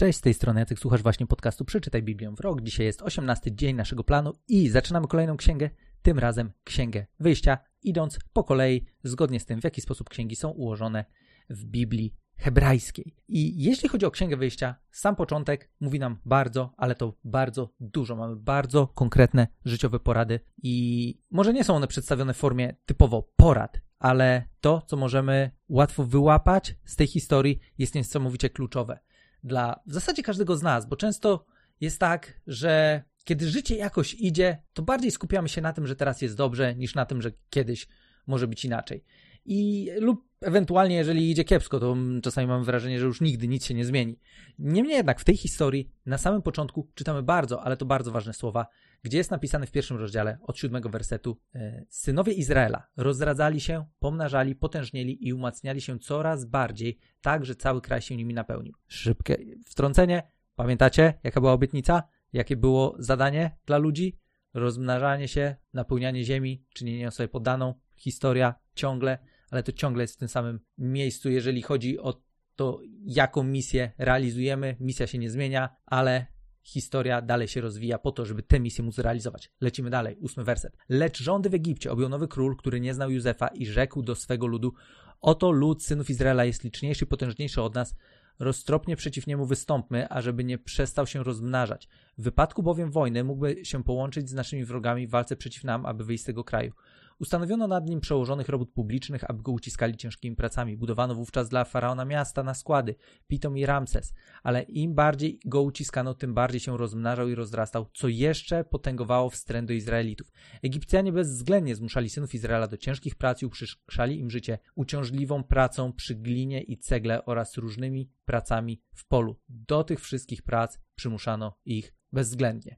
Cześć, z tej strony Jacek, słuchasz właśnie podcastu Przeczytaj Biblię w rok. Dzisiaj jest 18 dzień naszego planu i zaczynamy kolejną księgę, tym razem księgę wyjścia, idąc po kolei zgodnie z tym, w jaki sposób księgi są ułożone w Biblii hebrajskiej. I jeśli chodzi o księgę wyjścia, sam początek mówi nam bardzo, ale to bardzo dużo. Mamy bardzo konkretne życiowe porady i może nie są one przedstawione w formie typowo porad, ale to, co możemy łatwo wyłapać z tej historii, jest niesamowicie kluczowe dla w zasadzie każdego z nas, bo często jest tak, że kiedy życie jakoś idzie, to bardziej skupiamy się na tym, że teraz jest dobrze, niż na tym, że kiedyś może być inaczej. I lub ewentualnie, jeżeli idzie kiepsko, to czasami mam wrażenie, że już nigdy nic się nie zmieni. Niemniej jednak w tej historii na samym początku czytamy bardzo, ale to bardzo ważne słowa, gdzie jest napisane w pierwszym rozdziale od siódmego wersetu: e, Synowie Izraela rozradzali się, pomnażali, potężnieli i umacniali się coraz bardziej, tak że cały kraj się nimi napełnił. Szybkie wtrącenie. Pamiętacie, jaka była obietnica? Jakie było zadanie dla ludzi? Rozmnażanie się, napełnianie ziemi, czynienie sobie poddaną, historia ciągle, ale to ciągle jest w tym samym miejscu, jeżeli chodzi o to, jaką misję realizujemy. Misja się nie zmienia, ale historia dalej się rozwija po to, żeby tę misję móc zrealizować. Lecimy dalej, ósmy werset. Lecz rządy w Egipcie objął nowy król, który nie znał Józefa i rzekł do swego ludu, oto lud synów Izraela jest liczniejszy i potężniejszy od nas, roztropnie przeciw niemu wystąpmy, ażeby nie przestał się rozmnażać. W wypadku bowiem wojny mógłby się połączyć z naszymi wrogami w walce przeciw nam, aby wyjść z tego kraju. Ustanowiono nad nim przełożonych robót publicznych, aby go uciskali ciężkimi pracami. Budowano wówczas dla faraona miasta na składy, Pitom i Ramses, ale im bardziej go uciskano, tym bardziej się rozmnażał i rozrastał, co jeszcze potęgowało wstręt do Izraelitów. Egipcjanie bezwzględnie zmuszali synów Izraela do ciężkich prac i uprzyszkszali im życie uciążliwą pracą przy glinie i cegle oraz różnymi pracami w polu. Do tych wszystkich prac przymuszano ich bezwzględnie.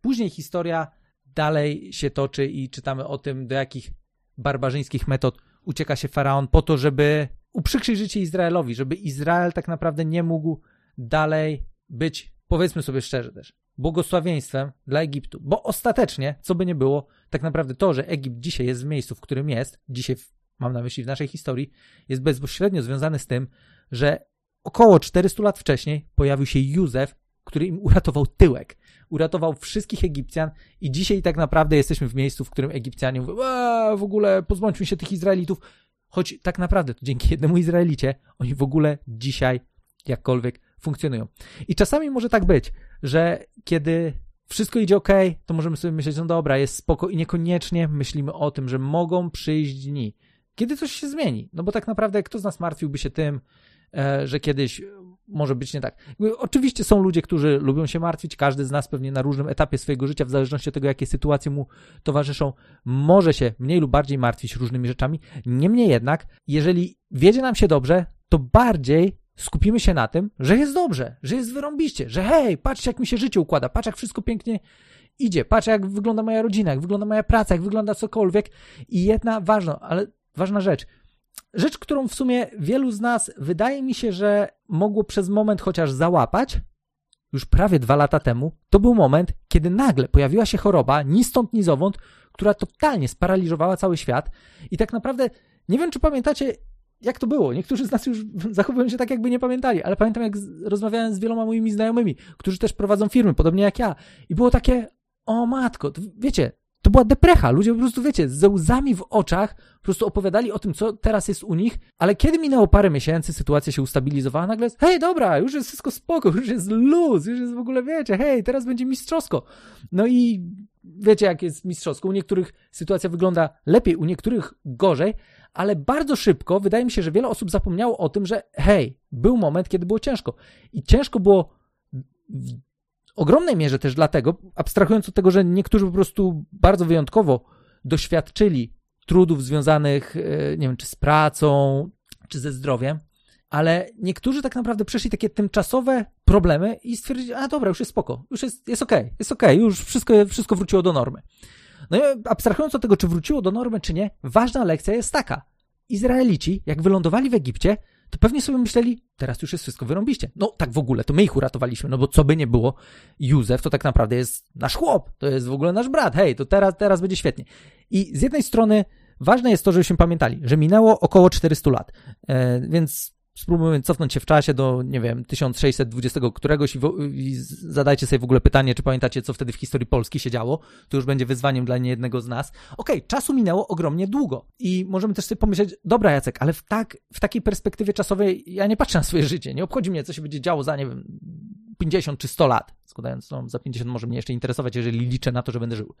Później historia dalej się toczy i czytamy o tym, do jakich barbarzyńskich metod ucieka się faraon po to, żeby uprzykrzyć życie Izraelowi, żeby Izrael tak naprawdę nie mógł dalej być, powiedzmy sobie szczerze też, błogosławieństwem dla Egiptu. Bo ostatecznie, co by nie było, tak naprawdę to, że Egipt dzisiaj jest w miejscu, w którym jest, dzisiaj mam na myśli w naszej historii, jest bezpośrednio związane z tym, że około 400 lat wcześniej pojawił się Józef, który im uratował tyłek. Uratował wszystkich Egipcjan i dzisiaj tak naprawdę jesteśmy w miejscu, w którym Egipcjanie mówią, w ogóle pozbądźmy się tych Izraelitów. Choć tak naprawdę to dzięki jednemu Izraelicie oni w ogóle dzisiaj jakkolwiek funkcjonują. I czasami może tak być, że kiedy wszystko idzie ok, to możemy sobie myśleć, no dobra, jest spoko i niekoniecznie myślimy o tym, że mogą przyjść dni, kiedy coś się zmieni. No bo tak naprawdę kto z nas martwiłby się tym, e, że kiedyś może być nie tak. Oczywiście są ludzie, którzy lubią się martwić, każdy z nas pewnie na różnym etapie swojego życia, w zależności od tego, jakie sytuacje mu towarzyszą, może się mniej lub bardziej martwić różnymi rzeczami. Niemniej jednak, jeżeli wiedzie nam się dobrze, to bardziej skupimy się na tym, że jest dobrze, że jest wyrąbiście, że hej, patrz jak mi się życie układa, patrz jak wszystko pięknie idzie, patrz jak wygląda moja rodzina, jak wygląda moja praca, jak wygląda cokolwiek. I jedna ważna, ale ważna rzecz – Rzecz, którą w sumie wielu z nas wydaje mi się, że mogło przez moment chociaż załapać, już prawie dwa lata temu, to był moment, kiedy nagle pojawiła się choroba, ni stąd, ni zowąd, która totalnie sparaliżowała cały świat. I tak naprawdę, nie wiem, czy pamiętacie, jak to było. Niektórzy z nas już zachowują się tak, jakby nie pamiętali, ale pamiętam, jak rozmawiałem z wieloma moimi znajomymi, którzy też prowadzą firmy, podobnie jak ja. I było takie, o matko, wiecie, to była deprecha. Ludzie po prostu, wiecie, ze łzami w oczach po prostu opowiadali o tym, co teraz jest u nich, ale kiedy minęło parę miesięcy, sytuacja się ustabilizowała, nagle jest, hej, dobra, już jest wszystko spoko, już jest luz, już jest w ogóle, wiecie, hej, teraz będzie mistrzowsko. No i wiecie, jak jest mistrzowsko. U niektórych sytuacja wygląda lepiej, u niektórych gorzej, ale bardzo szybko wydaje mi się, że wiele osób zapomniało o tym, że hej, był moment, kiedy było ciężko. I ciężko było ogromnej mierze też dlatego, abstrahując od tego, że niektórzy po prostu bardzo wyjątkowo doświadczyli trudów związanych, e, nie wiem, czy z pracą, czy ze zdrowiem, ale niektórzy tak naprawdę przeszli takie tymczasowe problemy i stwierdzili, a dobra, już jest spoko, już jest, jest okej, okay, jest okej, okay, już wszystko, wszystko wróciło do normy. No i abstrahując od tego, czy wróciło do normy, czy nie, ważna lekcja jest taka. Izraelici, jak wylądowali w Egipcie, to pewnie sobie myśleli, teraz już jest wszystko wyrąbiście. No tak w ogóle, to my ich uratowaliśmy, no bo co by nie było, Józef to tak naprawdę jest nasz chłop, to jest w ogóle nasz brat, hej, to teraz, teraz będzie świetnie. I z jednej strony ważne jest to, żebyśmy pamiętali, że minęło około 400 lat, e, więc spróbujmy cofnąć się w czasie do, nie wiem, 1620 któregoś i, w, i, zadajcie sobie w ogóle pytanie, czy pamiętacie, co wtedy w historii Polski się działo. To już będzie wyzwaniem dla niejednego z nas. Okej, okay, czasu minęło ogromnie długo i możemy też sobie pomyśleć, dobra Jacek, ale w, tak, w takiej perspektywie czasowej ja nie patrzę na swoje życie, nie obchodzi mnie, co się będzie działo za, nie wiem, 50 czy 100 lat. Składając, no, za 50 może mnie jeszcze interesować, jeżeli liczę na to, że będę żył.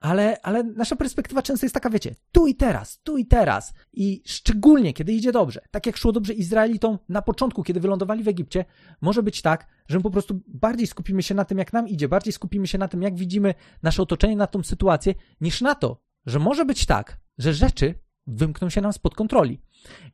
Ale, ale nasza perspektywa często jest taka, wiecie, tu i teraz, tu i teraz. I szczególnie, kiedy idzie dobrze. Tak jak szło dobrze Izraelitom na początku, kiedy wylądowali w Egipcie, może być tak, że my po prostu bardziej skupimy się na tym, jak nam idzie, bardziej skupimy się na tym, jak widzimy nasze otoczenie, na tą sytuację, niż na to, że może być tak, że rzeczy wymkną się nam spod kontroli.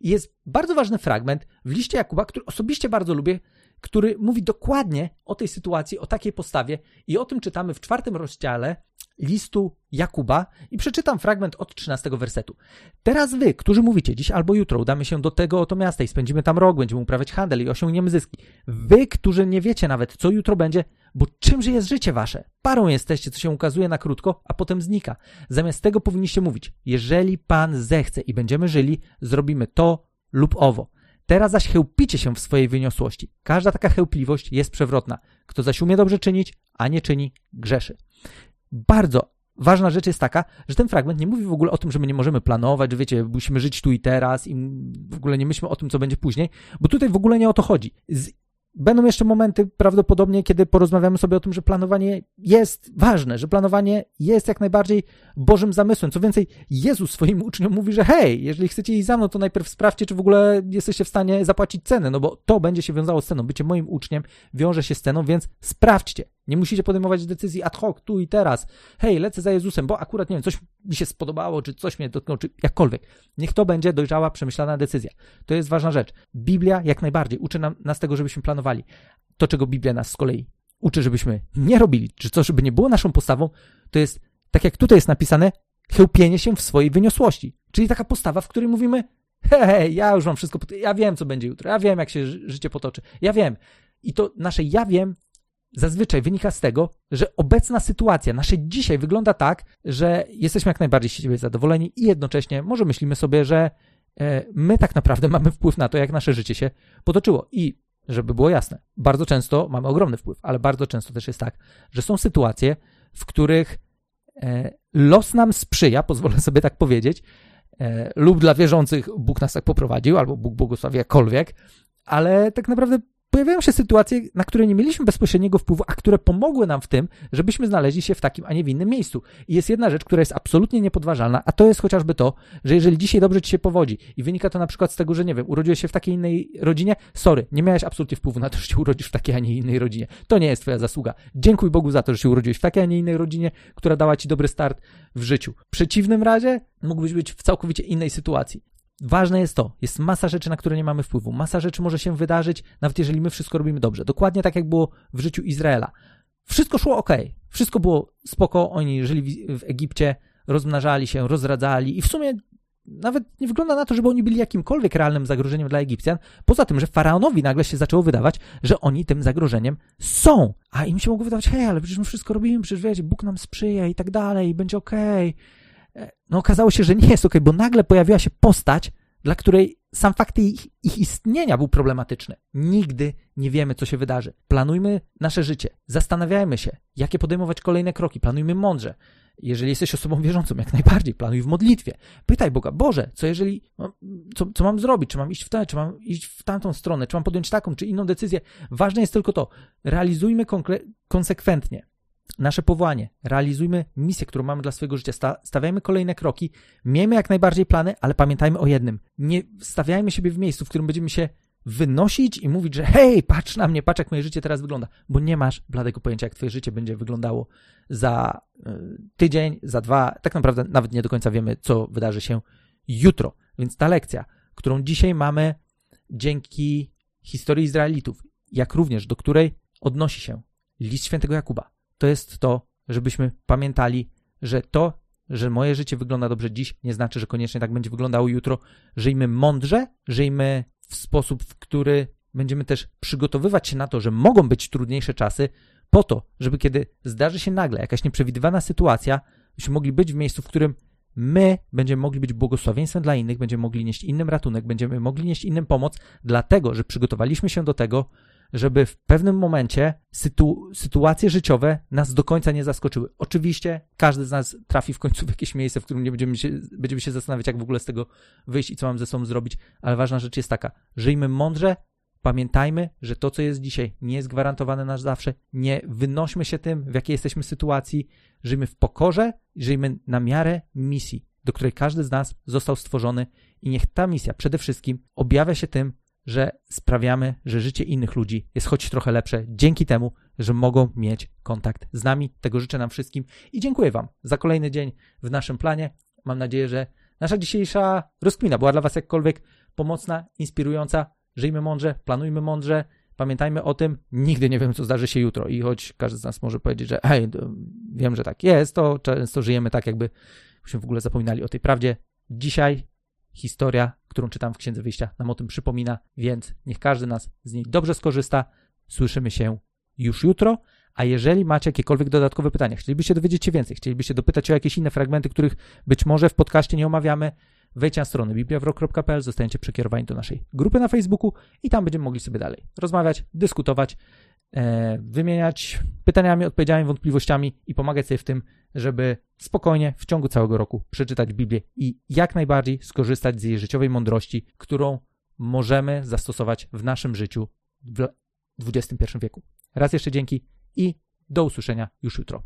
I jest bardzo ważny fragment w liście Jakuba, który osobiście bardzo lubię, który mówi dokładnie o tej sytuacji, o takiej postawie i o tym czytamy w czwartym rozdziale listu Jakuba i przeczytam fragment od 13 wersetu. Teraz wy, którzy mówicie, dziś albo jutro udamy się do tego oto miasta i spędzimy tam rok, będziemy uprawiać handel i osiągniemy zyski. Wy, którzy nie wiecie nawet, co jutro będzie, bo czymże jest życie wasze? Parą jesteście, co się ukazuje na krótko, a potem znika. Zamiast tego powinniście mówić, jeżeli Pan zechce i będziemy żyli, zrobimy to lub owo. Teraz zaś chełpicie się w swojej wyniosłości. Każda taka chełpliwość jest przewrotna. Kto zaś umie dobrze czynić, a nie czyni, grzeszy. Bardzo ważna rzecz jest taka, że ten fragment nie mówi w ogóle o tym, że my nie możemy planować, że wiecie, musimy żyć tu i teraz i w ogóle nie myślmy o tym, co będzie później, bo tutaj w ogóle nie o to chodzi. Z Będą jeszcze momenty prawdopodobnie, kiedy porozmawiamy sobie o tym, że planowanie jest ważne, że planowanie jest jak najbardziej Bożym zamysłem. Co więcej, Jezus swoim uczniom mówi, że hej, jeżeli chcecie iść za mną, to najpierw sprawdźcie, czy w ogóle jesteście w stanie zapłacić cenę, no bo to będzie się wiązało z ceną. Bycie moim uczniem wiąże się z ceną, więc sprawdźcie. Nie musicie podejmować decyzji ad hoc, tu i teraz. Hej, lecę za Jezusem, bo akurat, nie wiem, coś mi się spodobało, czy coś mnie dotknęło, czy jakkolwiek. Niech to będzie dojrzała, przemyślana decyzja. To jest ważna rzecz. Biblia jak najbardziej uczy nam, nas tego, żebyśmy planowali. To, czego Biblia nas z kolei uczy, żebyśmy nie robili, czy coś, żeby nie było naszą postawą, to jest, tak jak tutaj jest napisane, chełpienie się w swojej wyniosłości. Czyli taka postawa, w której mówimy, hej, ja już mam wszystko, ja wiem, co będzie jutro, ja wiem, jak się życie potoczy, ja wiem. I to nasze ja wiem zazwyczaj wynika z tego, że obecna sytuacja, nasze dzisiaj wygląda tak, że jesteśmy jak najbardziej z siebie zadowoleni i jednocześnie może myślimy sobie, że e, my tak naprawdę mamy wpływ na to, jak nasze życie się potoczyło. I żeby było jasne, bardzo często mamy ogromny wpływ, ale bardzo często też jest tak, że są sytuacje, w których e, los nam sprzyja, pozwolę sobie tak powiedzieć, e, lub dla wierzących Bóg nas tak poprowadził, albo Bóg błogosławi jakkolwiek, ale tak naprawdę pojawiają się sytuacje, na które nie mieliśmy bezpośredniego wpływu, a które pomogły nam w tym, żebyśmy znaleźli się w takim, a nie w innym miejscu. I jest jedna rzecz, która jest absolutnie niepodważalna, a to jest chociażby to, że jeżeli dzisiaj dobrze ci się powodzi i wynika to na przykład z tego, że nie wiem, urodziłeś się w takiej innej rodzinie, sorry, nie miałeś absolutnie wpływu na to, że się urodzisz w takiej, a nie innej rodzinie. To nie jest twoja zasługa. Dziękuj Bogu za to, że się urodziłeś w takiej, a nie innej rodzinie, która dała ci dobry start w życiu. W przeciwnym razie mógłbyś być w całkowicie innej sytuacji. Ważne jest to, jest masa rzeczy, na które nie mamy wpływu. Masa rzeczy może się wydarzyć, nawet jeżeli my wszystko robimy dobrze. Dokładnie tak, jak było w życiu Izraela. Wszystko szło ok, wszystko było spoko, oni żyli w Egipcie, rozmnażali się, rozradzali i w sumie nawet nie wygląda na to, żeby oni byli jakimkolwiek realnym zagrożeniem dla Egipcjan, poza tym, że faraonowi nagle się zaczęło wydawać, że oni tym zagrożeniem są. A im się mogło wydawać, hej, ale przecież my wszystko robimy, przecież wiecie, Bóg nam sprzyja i tak dalej, będzie okej. Okay no okazało się, że nie jest ok, bo nagle pojawiła się postać, dla której sam fakt ich, ich, istnienia był problematyczny. Nigdy nie wiemy, co się wydarzy. Planujmy nasze życie, zastanawiajmy się, jakie podejmować kolejne kroki, planujmy mądrze. Jeżeli jesteś osobą wierzącą, jak najbardziej, planuj w modlitwie. Pytaj Boga, Boże, co jeżeli, no, co, co mam zrobić? Czy mam iść w tę, czy mam iść w tamtą stronę, czy mam podjąć taką, czy inną decyzję? Ważne jest tylko to, realizujmy konsekwentnie nasze powołanie, realizujmy misję, którą mamy dla swojego życia, stawiajmy kolejne kroki, miejmy jak najbardziej plany, ale pamiętajmy o jednym. Nie stawiajmy siebie w miejscu, w którym będziemy się wynosić i mówić, że hej, patrz na mnie, patrz jak moje życie teraz wygląda, bo nie masz bladego pojęcia, jak twoje życie będzie wyglądało za y, tydzień, za dwa, tak naprawdę nawet nie do końca wiemy, co wydarzy się jutro. Więc ta lekcja, którą dzisiaj mamy dzięki historii Izraelitów, jak również do której odnosi się list świętego Jakuba, to jest to, żebyśmy pamiętali, że to, że moje życie wygląda dobrze dziś, nie znaczy, że koniecznie tak będzie wyglądało jutro. Żyjmy mądrze, żyjmy w sposób, w który będziemy też przygotowywać się na to, że mogą być trudniejsze czasy, po to, żeby kiedy zdarzy się nagle jakaś nieprzewidywana sytuacja, byśmy mogli być w miejscu, w którym my będziemy mogli być błogosławieństwem dla innych, będziemy mogli nieść innym ratunek, będziemy mogli nieść innym pomoc, dlatego że przygotowaliśmy się do tego, żeby w pewnym momencie sytu, sytuacje życiowe nas do końca nie zaskoczyły. Oczywiście każdy z nas trafi w końcu w jakieś miejsce, w którym nie będziemy się, będziemy się zastanawiać, jak w ogóle z tego wyjść i co mam ze sobą zrobić, ale ważna rzecz jest taka: żyjmy mądrze, Pamiętajmy, że to, co jest dzisiaj, nie jest gwarantowane na zawsze. Nie wynośmy się tym, w jakiej jesteśmy sytuacji. Żyjmy w pokorze, żyjmy na miarę misji, do której każdy z nas został stworzony, i niech ta misja przede wszystkim objawia się tym, że sprawiamy, że życie innych ludzi jest choć trochę lepsze dzięki temu, że mogą mieć kontakt z nami. Tego życzę nam wszystkim i dziękuję Wam za kolejny dzień w naszym planie. Mam nadzieję, że nasza dzisiejsza rozkmina była dla Was jakkolwiek pomocna, inspirująca. Żyjmy mądrze, planujmy mądrze, pamiętajmy o tym, nigdy nie wiem, co zdarzy się jutro. I choć każdy z nas może powiedzieć, że hej, wiem, że tak jest, to często żyjemy tak, jakby się w ogóle zapominali o tej prawdzie. Dzisiaj historia, którą czytam w Księdze Wyjścia, nam o tym przypomina, więc niech każdy nas z niej dobrze skorzysta. Słyszymy się już jutro. A jeżeli macie jakiekolwiek dodatkowe pytania, chcielibyście dowiedzieć się więcej, chcielibyście dopytać o jakieś inne fragmenty, których być może w podcaście nie omawiamy, wejdźcie na stronę bibliawrok.pl, zostaniecie przekierowani do naszej grupy na Facebooku i tam będziemy mogli sobie dalej rozmawiać, dyskutować, wymieniać pytaniami, odpowiedziami, wątpliwościami i pomagać sobie w tym, żeby spokojnie w ciągu całego roku przeczytać Biblię i jak najbardziej skorzystać z jej życiowej mądrości, którą możemy zastosować w naszym życiu w XXI wieku. Raz jeszcze dzięki i do usłyszenia już jutro.